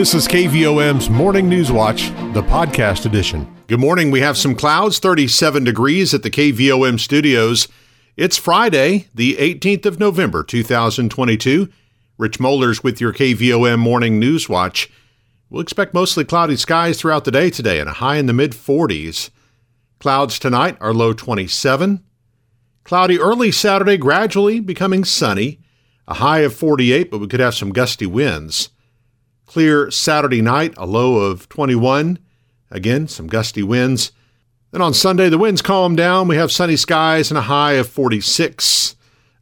This is KVOM's Morning News Watch, the podcast edition. Good morning. We have some clouds, 37 degrees at the KVOM studios. It's Friday, the 18th of November, 2022. Rich Mollers with your KVOM Morning News Watch. We'll expect mostly cloudy skies throughout the day today and a high in the mid 40s. Clouds tonight are low 27. Cloudy early Saturday, gradually becoming sunny. A high of 48, but we could have some gusty winds. Clear Saturday night, a low of 21. Again, some gusty winds. Then on Sunday, the winds calm down. We have sunny skies and a high of 46,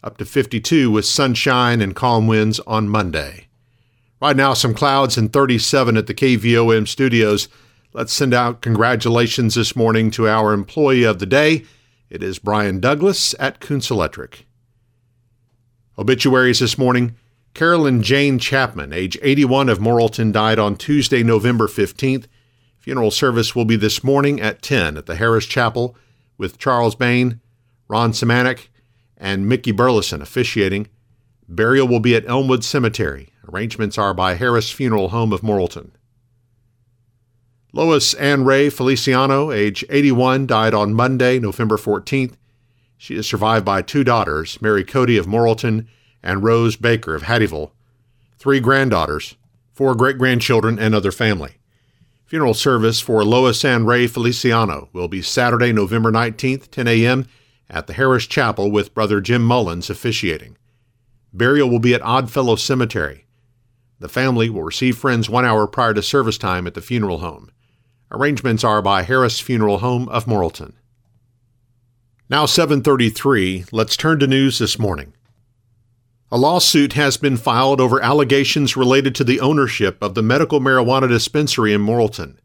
up to 52 with sunshine and calm winds on Monday. Right now, some clouds and 37 at the KVOM studios. Let's send out congratulations this morning to our employee of the day. It is Brian Douglas at Koontz Electric. Obituaries this morning. Carolyn Jane Chapman, age 81 of Morrilton, died on Tuesday, November 15th. Funeral service will be this morning at 10 at the Harris Chapel with Charles Bain, Ron Semanek, and Mickey Burleson officiating. Burial will be at Elmwood Cemetery. Arrangements are by Harris Funeral Home of Morrilton. Lois Ann Ray Feliciano, age 81, died on Monday, November 14th. She is survived by two daughters, Mary Cody of Morrilton and Rose Baker of Hattieville, three granddaughters, four great grandchildren, and other family. Funeral service for Lois Ann Ray Feliciano will be Saturday, November 19th, 10 a.m. at the Harris Chapel with Brother Jim Mullins officiating. Burial will be at Oddfellow Cemetery. The family will receive friends one hour prior to service time at the funeral home. Arrangements are by Harris Funeral Home of Morrilton. Now 7:33, let's turn to news this morning. A lawsuit has been filed over allegations related to the ownership of the medical marijuana dispensary in Morrilton.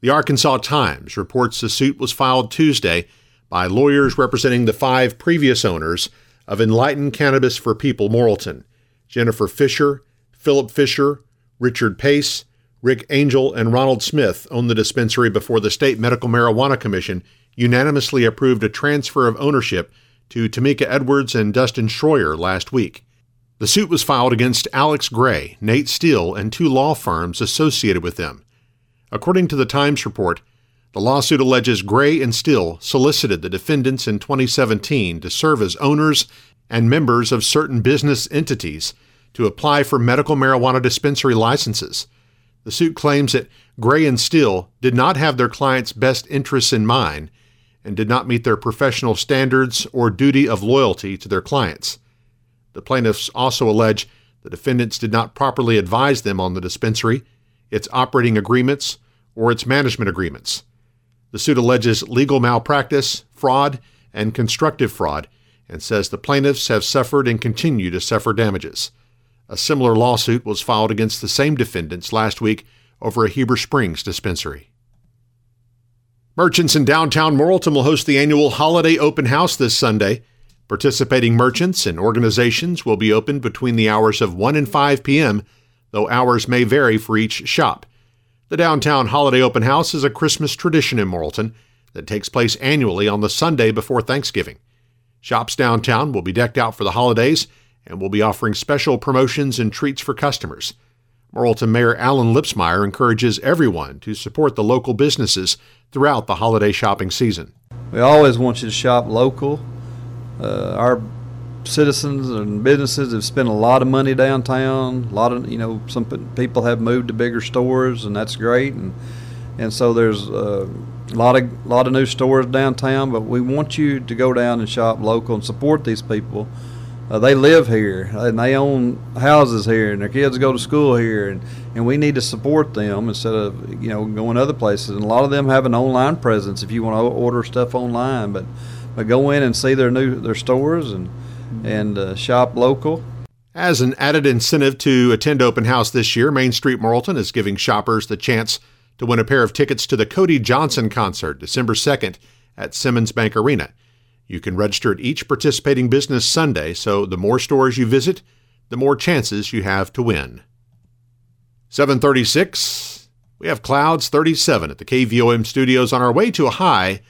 The Arkansas Times reports the suit was filed Tuesday by lawyers representing the five previous owners of Enlightened Cannabis for People Morrilton Jennifer Fisher, Philip Fisher, Richard Pace, Rick Angel, and Ronald Smith owned the dispensary before the State Medical Marijuana Commission unanimously approved a transfer of ownership to Tamika Edwards and Dustin Schroyer last week. The suit was filed against Alex Gray, Nate Steele, and two law firms associated with them. According to the Times report, the lawsuit alleges Gray and Steele solicited the defendants in 2017 to serve as owners and members of certain business entities to apply for medical marijuana dispensary licenses. The suit claims that Gray and Steele did not have their clients' best interests in mind and did not meet their professional standards or duty of loyalty to their clients. The plaintiffs also allege the defendants did not properly advise them on the dispensary, its operating agreements, or its management agreements. The suit alleges legal malpractice, fraud, and constructive fraud, and says the plaintiffs have suffered and continue to suffer damages. A similar lawsuit was filed against the same defendants last week over a Heber Springs dispensary. Merchants in downtown Morrilton will host the annual Holiday Open House this Sunday. Participating merchants and organizations will be open between the hours of 1 and 5 p.m., though hours may vary for each shop. The Downtown Holiday Open House is a Christmas tradition in Morrilton that takes place annually on the Sunday before Thanksgiving. Shops downtown will be decked out for the holidays and will be offering special promotions and treats for customers. Morrilton Mayor Alan Lipsmeyer encourages everyone to support the local businesses throughout the holiday shopping season. We always want you to shop local uh, our citizens and businesses have spent a lot of money downtown. A lot of you know some people have moved to bigger stores, and that's great. And and so there's uh, a lot of lot of new stores downtown. But we want you to go down and shop local and support these people. Uh, they live here and they own houses here, and their kids go to school here, and, and we need to support them instead of you know going other places. And a lot of them have an online presence if you want to order stuff online, but go in and see their new their stores and and uh, shop local. As an added incentive to attend open house this year, Main Street Morrilton is giving shoppers the chance to win a pair of tickets to the Cody Johnson concert December 2nd at Simmons Bank Arena. You can register at each participating business Sunday, so the more stores you visit, the more chances you have to win. 736. We have clouds 37 at the KVOM studios on our way to a high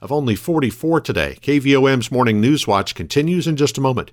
of only 44 today. KVOM's Morning News Watch continues in just a moment.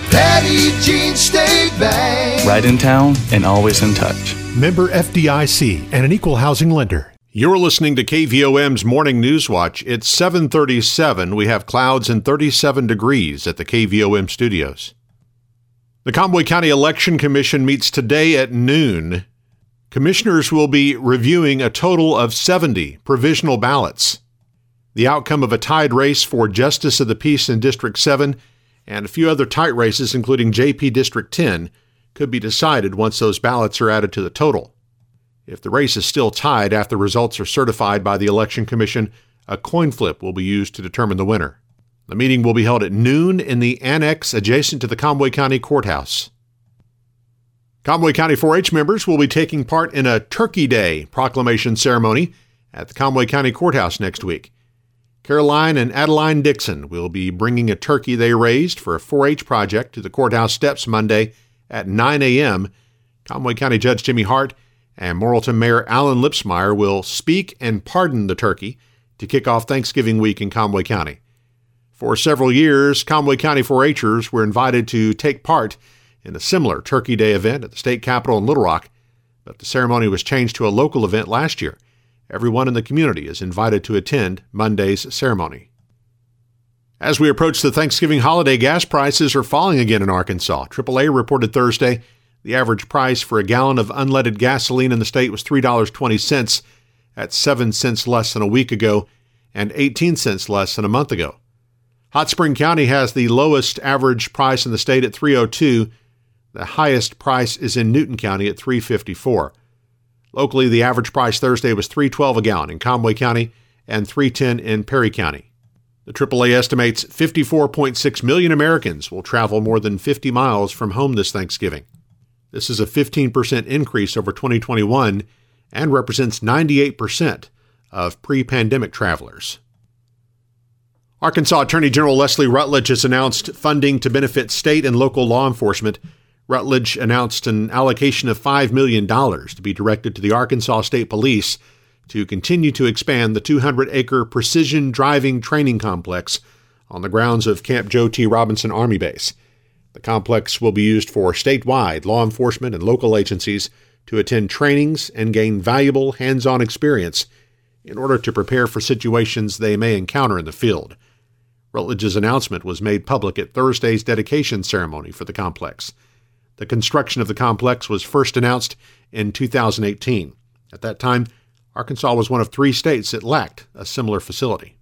Petit Jean State Bank. Right in town and always in touch. Member FDIC and an equal housing lender. You're listening to KVOM's Morning News Watch. It's 737. We have clouds and 37 degrees at the KVOM studios. The Conway County Election Commission meets today at noon. Commissioners will be reviewing a total of 70 provisional ballots. The outcome of a tied race for Justice of the Peace in District 7 and a few other tight races, including JP District 10, could be decided once those ballots are added to the total. If the race is still tied after results are certified by the Election Commission, a coin flip will be used to determine the winner. The meeting will be held at noon in the annex adjacent to the Conway County Courthouse. Conway County 4 H members will be taking part in a Turkey Day proclamation ceremony at the Conway County Courthouse next week. Caroline and Adeline Dixon will be bringing a turkey they raised for a 4 H project to the courthouse steps Monday at 9 a.m. Conway County Judge Jimmy Hart and Morrilton Mayor Alan Lipsmeyer will speak and pardon the turkey to kick off Thanksgiving week in Conway County. For several years, Conway County 4 Hers were invited to take part in a similar Turkey Day event at the state capitol in Little Rock, but the ceremony was changed to a local event last year. Everyone in the community is invited to attend Monday's ceremony. As we approach the Thanksgiving holiday, gas prices are falling again in Arkansas. AAA reported Thursday the average price for a gallon of unleaded gasoline in the state was $3.20, at 7 cents less than a week ago and 18 cents less than a month ago. Hot Spring County has the lowest average price in the state at 302. The highest price is in Newton County at 354. Locally, the average price Thursday was 312 a gallon in Conway County and 310 in Perry County. The AAA estimates 54.6 million Americans will travel more than 50 miles from home this Thanksgiving. This is a 15% increase over 2021 and represents 98% of pre pandemic travelers. Arkansas Attorney General Leslie Rutledge has announced funding to benefit state and local law enforcement Rutledge announced an allocation of $5 million to be directed to the Arkansas State Police to continue to expand the 200 acre precision driving training complex on the grounds of Camp Joe T. Robinson Army Base. The complex will be used for statewide law enforcement and local agencies to attend trainings and gain valuable hands on experience in order to prepare for situations they may encounter in the field. Rutledge's announcement was made public at Thursday's dedication ceremony for the complex. The construction of the complex was first announced in 2018. At that time, Arkansas was one of three states that lacked a similar facility.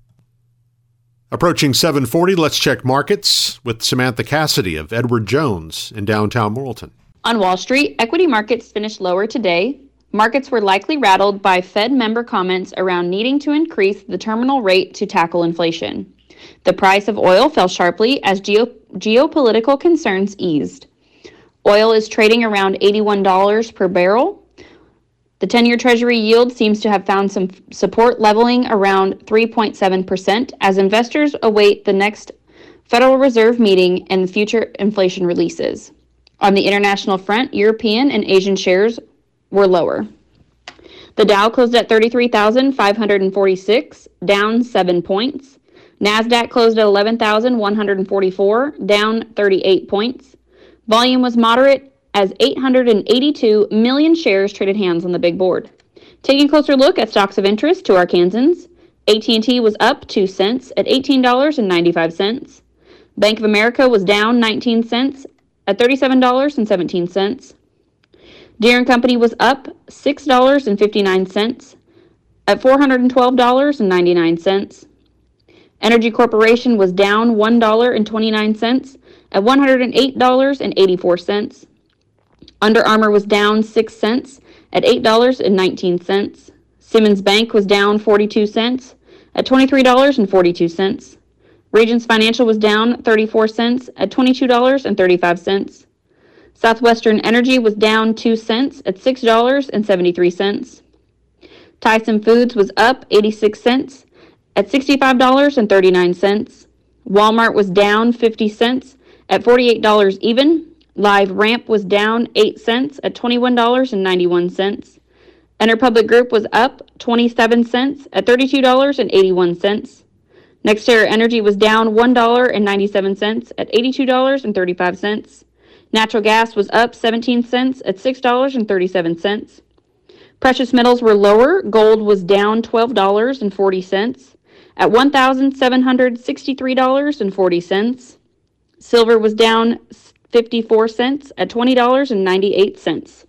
Approaching 740, let's check markets with Samantha Cassidy of Edward Jones in downtown Morrilton. On Wall Street, equity markets finished lower today. Markets were likely rattled by Fed member comments around needing to increase the terminal rate to tackle inflation. The price of oil fell sharply as geo- geopolitical concerns eased. Oil is trading around $81 per barrel. The 10 year Treasury yield seems to have found some support leveling around 3.7% as investors await the next Federal Reserve meeting and future inflation releases. On the international front, European and Asian shares were lower. The Dow closed at 33,546, down 7 points. Nasdaq closed at 11,144, down 38 points. Volume was moderate as 882 million shares traded hands on the big board. Taking a closer look at stocks of interest to Arkansans, AT&T was up 2 cents at $18.95. Bank of America was down 19 cents at $37.17. Deere & Company was up $6.59 at $412.99. Entergy Corporation was down $1.29 at $108.84. Under Armour was down 6 cents at $8.19. Simmons Bank was down 42 cents at $23.42. Regions Financial was down 34 cents at $22.35. Southwestern Energy was down 2 cents at $6.73. Tyson Foods was up 86 cents at $65.39. Walmart was down 50 cents at $48 even. LiveRamp was down 8 cents at $21.91. Interpublic Group was up 27 cents at $32.81. NextEra Energy was down $1.97 at $82.35. Natural gas was up 17 cents at $6.37. Precious metals were lower. Gold was down $12.40 at $1,763.40. Silver was down 54 cents at $20.98.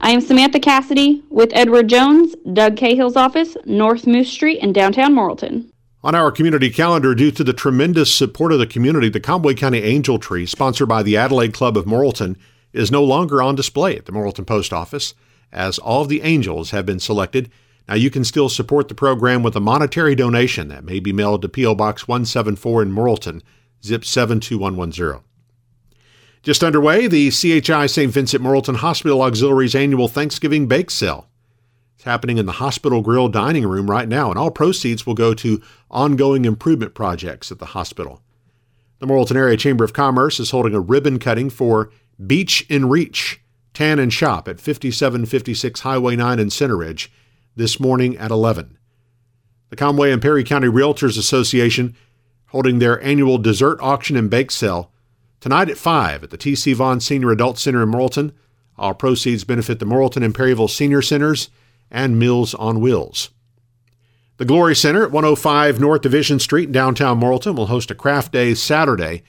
I am Samantha Cassidy with Edward Jones, Doug Cahill's office, North Moose Street in downtown Morrilton. On our community calendar, due to the tremendous support of the community, the Conway County Angel Tree, sponsored by the Adelaide Club of Morrilton, is no longer on display at the Morrilton Post Office, as all of the angels have been selected. Now, you can still support the program with a monetary donation that may be mailed to P.O. Box 174 in Morrilton, zip 72110. Just underway, the CHI St. Vincent Morrilton Hospital Auxiliary's annual Thanksgiving Bake Sale. It's happening in the hospital grill dining room right now, and all proceeds will go to ongoing improvement projects at the hospital. The Morrilton Area Chamber of Commerce is holding a ribbon cutting for Beach in Reach, Tan and Shop at 5756 Highway 9 in Center Ridge this morning at 11. The Conway and Perry County Realtors Association holding their annual dessert auction and bake sale tonight at 5 at the T.C. Vaughn Senior Adult Center in Morrilton. All proceeds benefit the Morrilton and Perryville Senior Centers and Meals on Wheels. The Glory Center at 105 North Division Street in downtown Morrilton will host a craft day Saturday.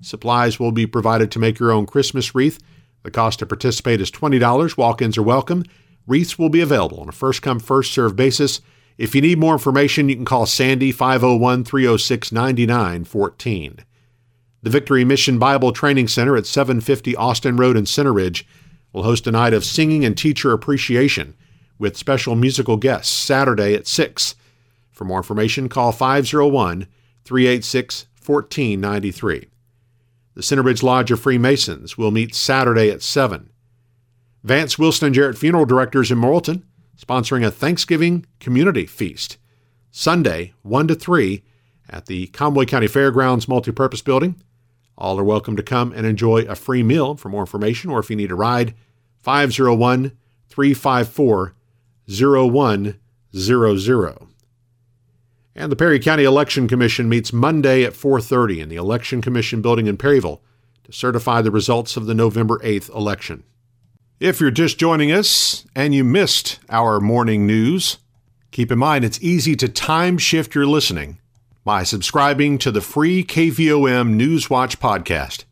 Supplies will be provided to make your own Christmas wreath. The cost to participate is $20. Walk ins are welcome. Wreaths will be available on a first come, first served basis. If you need more information, you can call Sandy 501 306 9914. The Victory Mission Bible Training Center at 750 Austin Road in Center Ridge will host a night of singing and teacher appreciation with special musical guests Saturday at 6. For more information, call 501 386 1493. The Center Ridge Lodge of Freemasons will meet Saturday at 7. Vance Wilson and Jarrett Funeral Directors in Morrilton, sponsoring a Thanksgiving community feast. Sunday, 1 to 3, at the Conway County Fairgrounds Multipurpose Building. All are welcome to come and enjoy a free meal. For more information or if you need a ride, 501 354 0100. And the Perry County Election Commission meets Monday at 4:30 in the Election Commission building in Perryville to certify the results of the November 8th election. If you're just joining us and you missed our morning news, keep in mind it's easy to time shift your listening by subscribing to the free KVOM Newswatch podcast.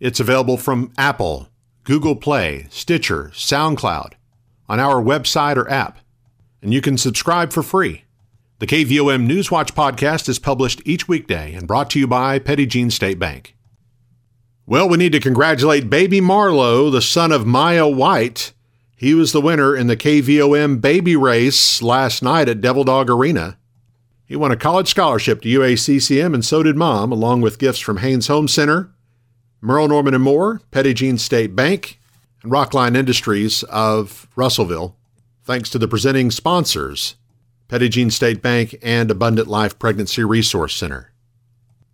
It's available from Apple, Google Play, Stitcher, SoundCloud, on our website or app, and you can subscribe for free. The KVOM Newswatch podcast is published each weekday and brought to you by Petit Jean State Bank. Well, we need to congratulate baby Marlowe, the son of Maya White. He was the winner in the KVOM baby race last night at Devil Dog Arena. He won a college scholarship to UACCM, and so did Mom, along with gifts from Haynes Home Center, Merle Norman and Moore, Petit Jean State Bank, and Rockline Industries of Russellville. Thanks to the presenting sponsors, Petit Jean State Bank, and Abundant Life Pregnancy Resource Center.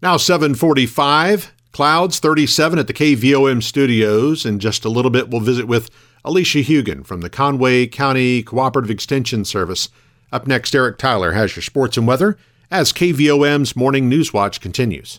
Now 745, clouds 37 at the KVOM studios. In just a little bit, we'll visit with Alicia Hugan from the Conway County Cooperative Extension Service. Up next, Eric Tyler has your sports and weather as KVOM's Morning News Watch continues.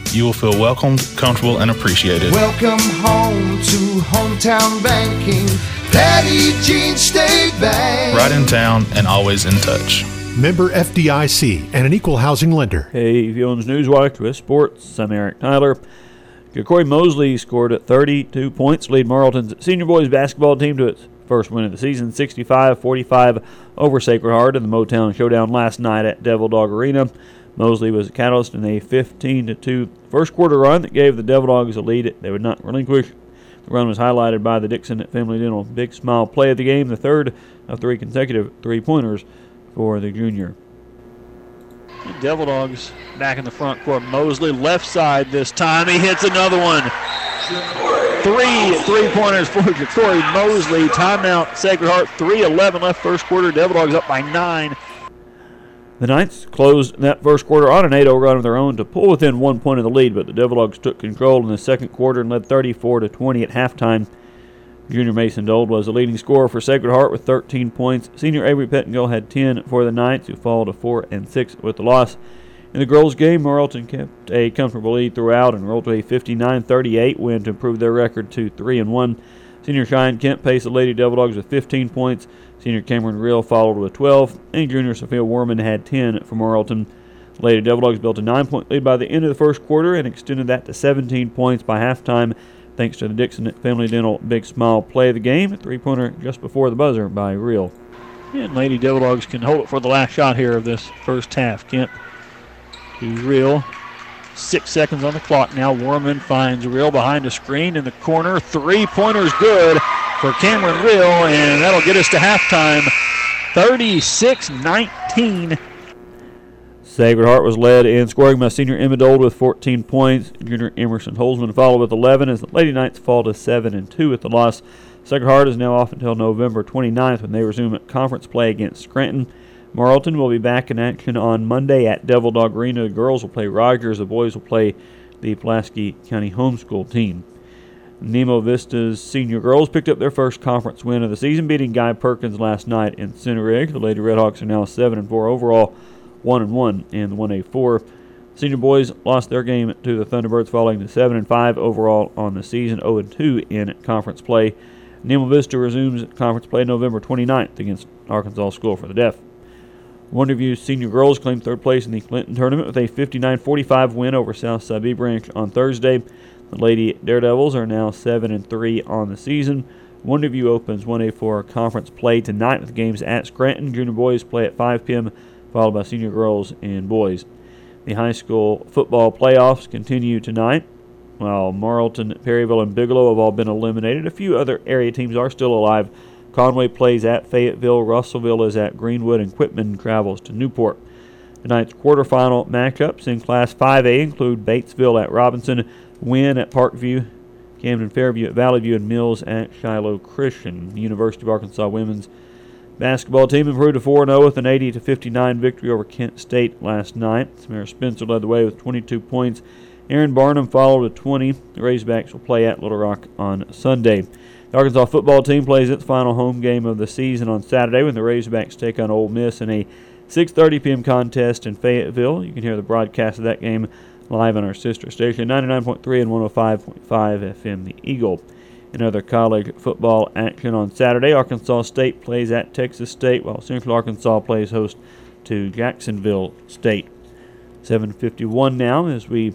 you will feel welcomed, comfortable, and appreciated. Welcome home to hometown banking. Petit Jean State Bank. Right in town and always in touch. Member FDIC and an equal housing lender. Hey, Fion's Newswatch with sports. I'm Eric Tyler. Corey Mosley scored at 32 points, lead Morrilton's senior boys basketball team to its first win of the season, 65-45 over Sacred Heart in the Motown Showdown last night at Devil Dog Arena. Mosley was a catalyst in a 15 2 first quarter run that gave the Devil Dogs a lead they would not relinquish. The run was highlighted by the Dixon Family Dental Big Smile play of the game, the third of three consecutive three pointers for the junior. Devil Dogs back in the front court. Mosley left side this time. He hits another one. Three three pointers for Corey Mosley. Timeout, Sacred Heart. 3 11 left first quarter. Devil Dogs up by nine. The Knights closed that first quarter on an 8 0 run of their own to pull within one point of the lead, but the Devil Dogs took control in the second quarter and led 34 to 20 at halftime. Junior Mason Dold was the leading scorer for Sacred Heart with 13 points. Senior Avery Pettingill had 10 for the Knights, who fall to 4 and 6 with the loss. In the girls' game, Morrilton kept a comfortable lead throughout and rolled to a 59-38 win to improve their record to 3 and 1. Senior Cheyenne Kent paced the Lady Devil Dogs with 15 points. Senior Cameron Real followed with 12, and junior Sophia Warman had 10 for Morrilton. Lady Devil Dogs built a nine point lead by the end of the first quarter and extended that to 17 points by halftime, thanks to the Dixon Family Dental Big Smile play of the game, three pointer just before the buzzer by Real. And Lady Devil Dogs can hold it for the last shot here of this first half. Kent to Real. Six seconds on the clock now. Warman finds Real behind a screen in the corner. Three pointers good for Cameron Real, and that'll get us to halftime 36 19. Sacred Heart was led in scoring by senior Emma Dold with 14 points. Junior Emerson Holzman followed with 11 as the Lady Knights fall to 7 and 2 with the loss. Sacred Heart is now off until November 29th when they resume conference play against Scranton. Morrilton will be back in action on Monday at Devil Dog Arena. The girls will play Rogers. The boys will play the Pulaski County homeschool team. Nemo Vista's senior girls picked up their first conference win of the season, beating Guy Perkins last night in Center Ridge. The Lady Redhawks are now 7 and 4 overall, 1 and 1 in the 1A4. Senior boys lost their game to the Thunderbirds, falling to 7 and 5 overall on the season, 0 and 2 in conference play. Nemo Vista resumes conference play November 29th against Arkansas School for the Deaf. Wonderview senior girls claimed third place in the Clinton tournament with a 59-45 win over South Side Branch on Thursday. The Lady Daredevils are now 7 and 3 on the season. Wonderview opens 1A4 conference play tonight with games at Scranton. Junior boys play at 5 p.m., followed by senior girls and boys. The high school football playoffs continue tonight. While Morrilton, Perryville, and Bigelow have all been eliminated, a few other area teams are still alive. Conway plays at Fayetteville, Russellville is at Greenwood, and Quitman travels to Newport. Tonight's quarterfinal matchups in Class 5A include Batesville at Robinson, Wynne at Parkview, Camden Fairview at Valley View, and Mills at Shiloh Christian. The University of Arkansas women's basketball team improved to 4 0 with an 80 59 victory over Kent State last night. Samara Spencer led the way with 22 points. Erynn Barnum followed with 20. The Razorbacks will play at Little Rock on Sunday. The Arkansas football team plays its final home game of the season on Saturday when the Razorbacks take on Ole Miss in a 6:30 p.m. contest in Fayetteville. You can hear the broadcast of that game live on our sister station, 99.3 and 105.5 FM, The Eagle. In other college football action on Saturday, Arkansas State plays at Texas State, while Central Arkansas plays host to Jacksonville State. 7:51 now as we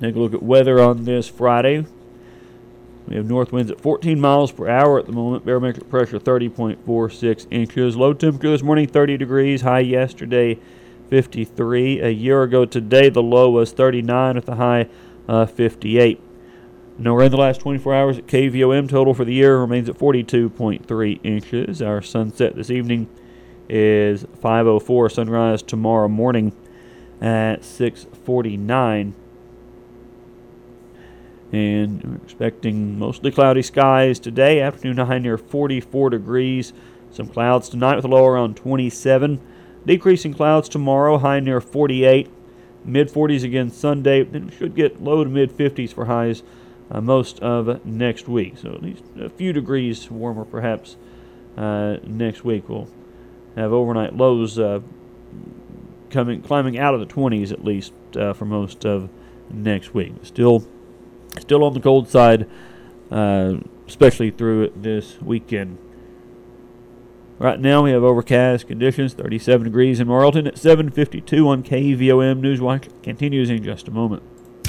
take a look at weather on this Friday. We have north winds at 14 miles per hour at the moment. Barometric pressure 30.46 inches. Low temperature this morning 30 degrees. High yesterday 53. A year ago today the low was 39 at the high uh, 58. No rain the last 24 hours at KVOM. Total for the year remains at 42.3 inches. Our sunset this evening is 5:04. Sunrise tomorrow morning at 6:49 and we're expecting mostly cloudy skies today. Afternoon high near 44 degrees. Some clouds tonight with a low around 27. Decreasing clouds tomorrow, high near 48. Mid 40s again Sunday. Then we should get low to mid 50s for highs uh, most of next week. So at least a few degrees warmer perhaps uh, next week. We'll have overnight lows uh, coming climbing out of the 20s at least uh, for most of next week. Still Still on the cold side, uh, especially through this weekend. Right now we have overcast conditions, 37 degrees in Morrilton at 7:52 on KVOM Newswatch. Continues in just a moment.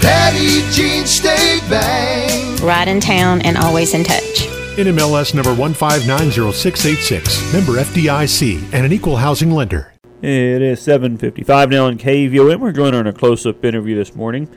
Petit Jean State Bank. Right in town and always in touch. NMLS number 1590686, member FDIC, and an equal housing lender. It is 7.55 now in KVOM. We're joined on a close-up interview this morning.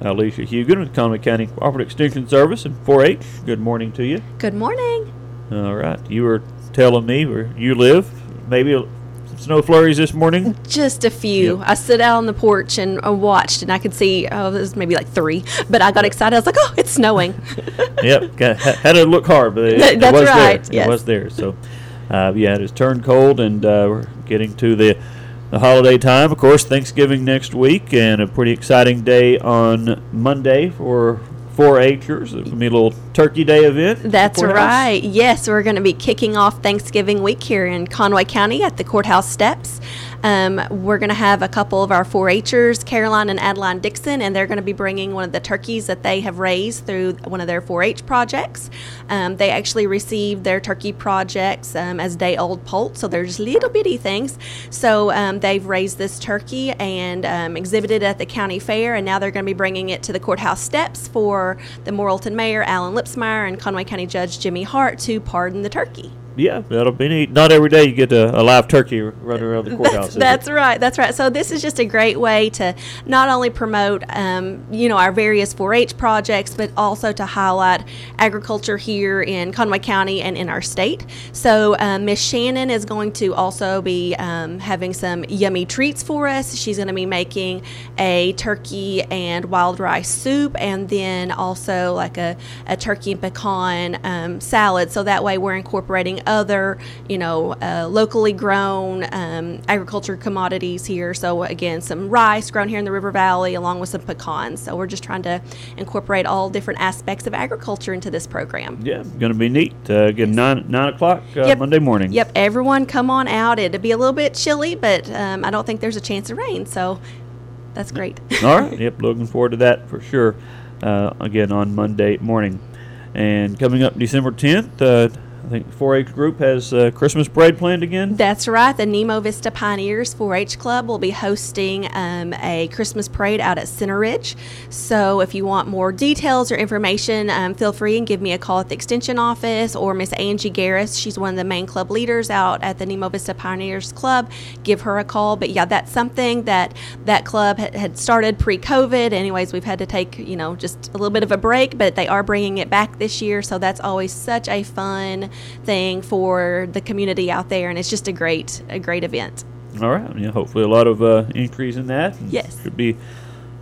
Alicia Hugan with Conway County Cooperative Extension Service and 4-H. Good morning to you. Good morning. All right. You were telling me where you live, maybe some snow flurries this morning. Just a few. I stood out on the porch and uh, watched, and I could see, oh, there's maybe like three. But I got excited. I was like, oh, it's snowing. yep. Got, had to look hard, but it, it was right, there. yes. It was there. So, uh, yeah, it has turned cold, and uh, we're getting to the the holiday time. Of course, Thanksgiving next week, and a pretty exciting day on Monday for 4-Hers. It's going to be a little Turkey Day event. That's right. Yes, we're going to be kicking off Thanksgiving week here in Conway County at the courthouse steps. Um, we're going to have a couple of our 4-Hers, Caroline and Adeline Dixon, and they're going to be bringing one of the turkeys that they have raised through one of their 4-H projects. Um, they actually received their turkey projects um, as day-old poults, so they're just little bitty things. So um, they've raised this turkey and um, exhibited it at the county fair, and now they're going to be bringing it to the courthouse steps for the Morrilton Mayor Alan Lipsmeyer and Conway County Judge Jimmy Hart to pardon the turkey. Yeah, that'll be neat. Not every day you get a, a live turkey running around the courthouse. That's, that's right. That's right. So this is just a great way to not only promote, um, you know, our various 4-H projects, but also to highlight agriculture here in Conway County and in our state. So um, Miss Shannon is going to also be um, having some yummy treats for us. She's going to be making a turkey and wild rice soup, and then also like a, a turkey and pecan um, salad. So that way we're incorporating other, you know, uh, locally grown um, agriculture commodities here. So again, some rice grown here in the River Valley, along with some pecans. So we're just trying to incorporate all different aspects of agriculture into this program. Yeah, going to be neat. Uh, again, 9, nine o'clock uh, Yep. Monday morning. Yep, everyone come on out. It'll be a little bit chilly, but um, I don't think there's a chance of rain. So that's great. All right. Yep. Looking forward to that for sure. Uh, again on Monday morning, and coming up December 10th. Uh, I think 4-H group has uh, Christmas parade planned again. That's right. The Nemo Vista Pioneers 4-H Club will be hosting um, a Christmas parade out at Center Ridge. So if you want more details or information, um, feel free and give me a call at the Extension office or Miss Angie Garris. She's one of the main club leaders out at the Nemo Vista Pioneers Club. Give her a call. But yeah, that's something that that club had started pre-COVID. Anyways, we've had to take you know just a little bit of a break, but they are bringing it back this year. So that's always such a fun thing for the community out there, and it's just a great a great event. All right. Yeah. Hopefully a lot of uh, increase in that. Yes. Should be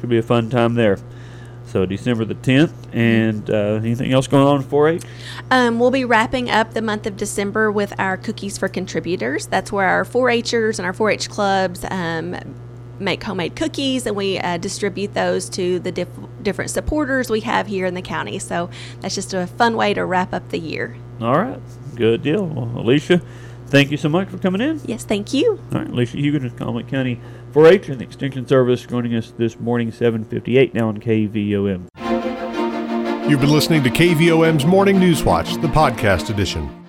should be a fun time there. So December the 10th, and uh, anything else going on in 4-H? Um, we'll be wrapping up the month of December with our cookies for contributors. That's where our 4-Hers and our 4-H clubs um, make homemade cookies, and we uh, distribute those to the diff- different supporters we have here in the county. So that's just a fun way to wrap up the year. All right. Good deal. Well, Alicia, thank you so much for coming in. Yes, thank you. All right, Alicia Hugan with Conway County 4-H and the Extension Service joining us this morning, 7:58 now on KVOM. You've been listening to KVOM's Morning News Watch, the podcast edition.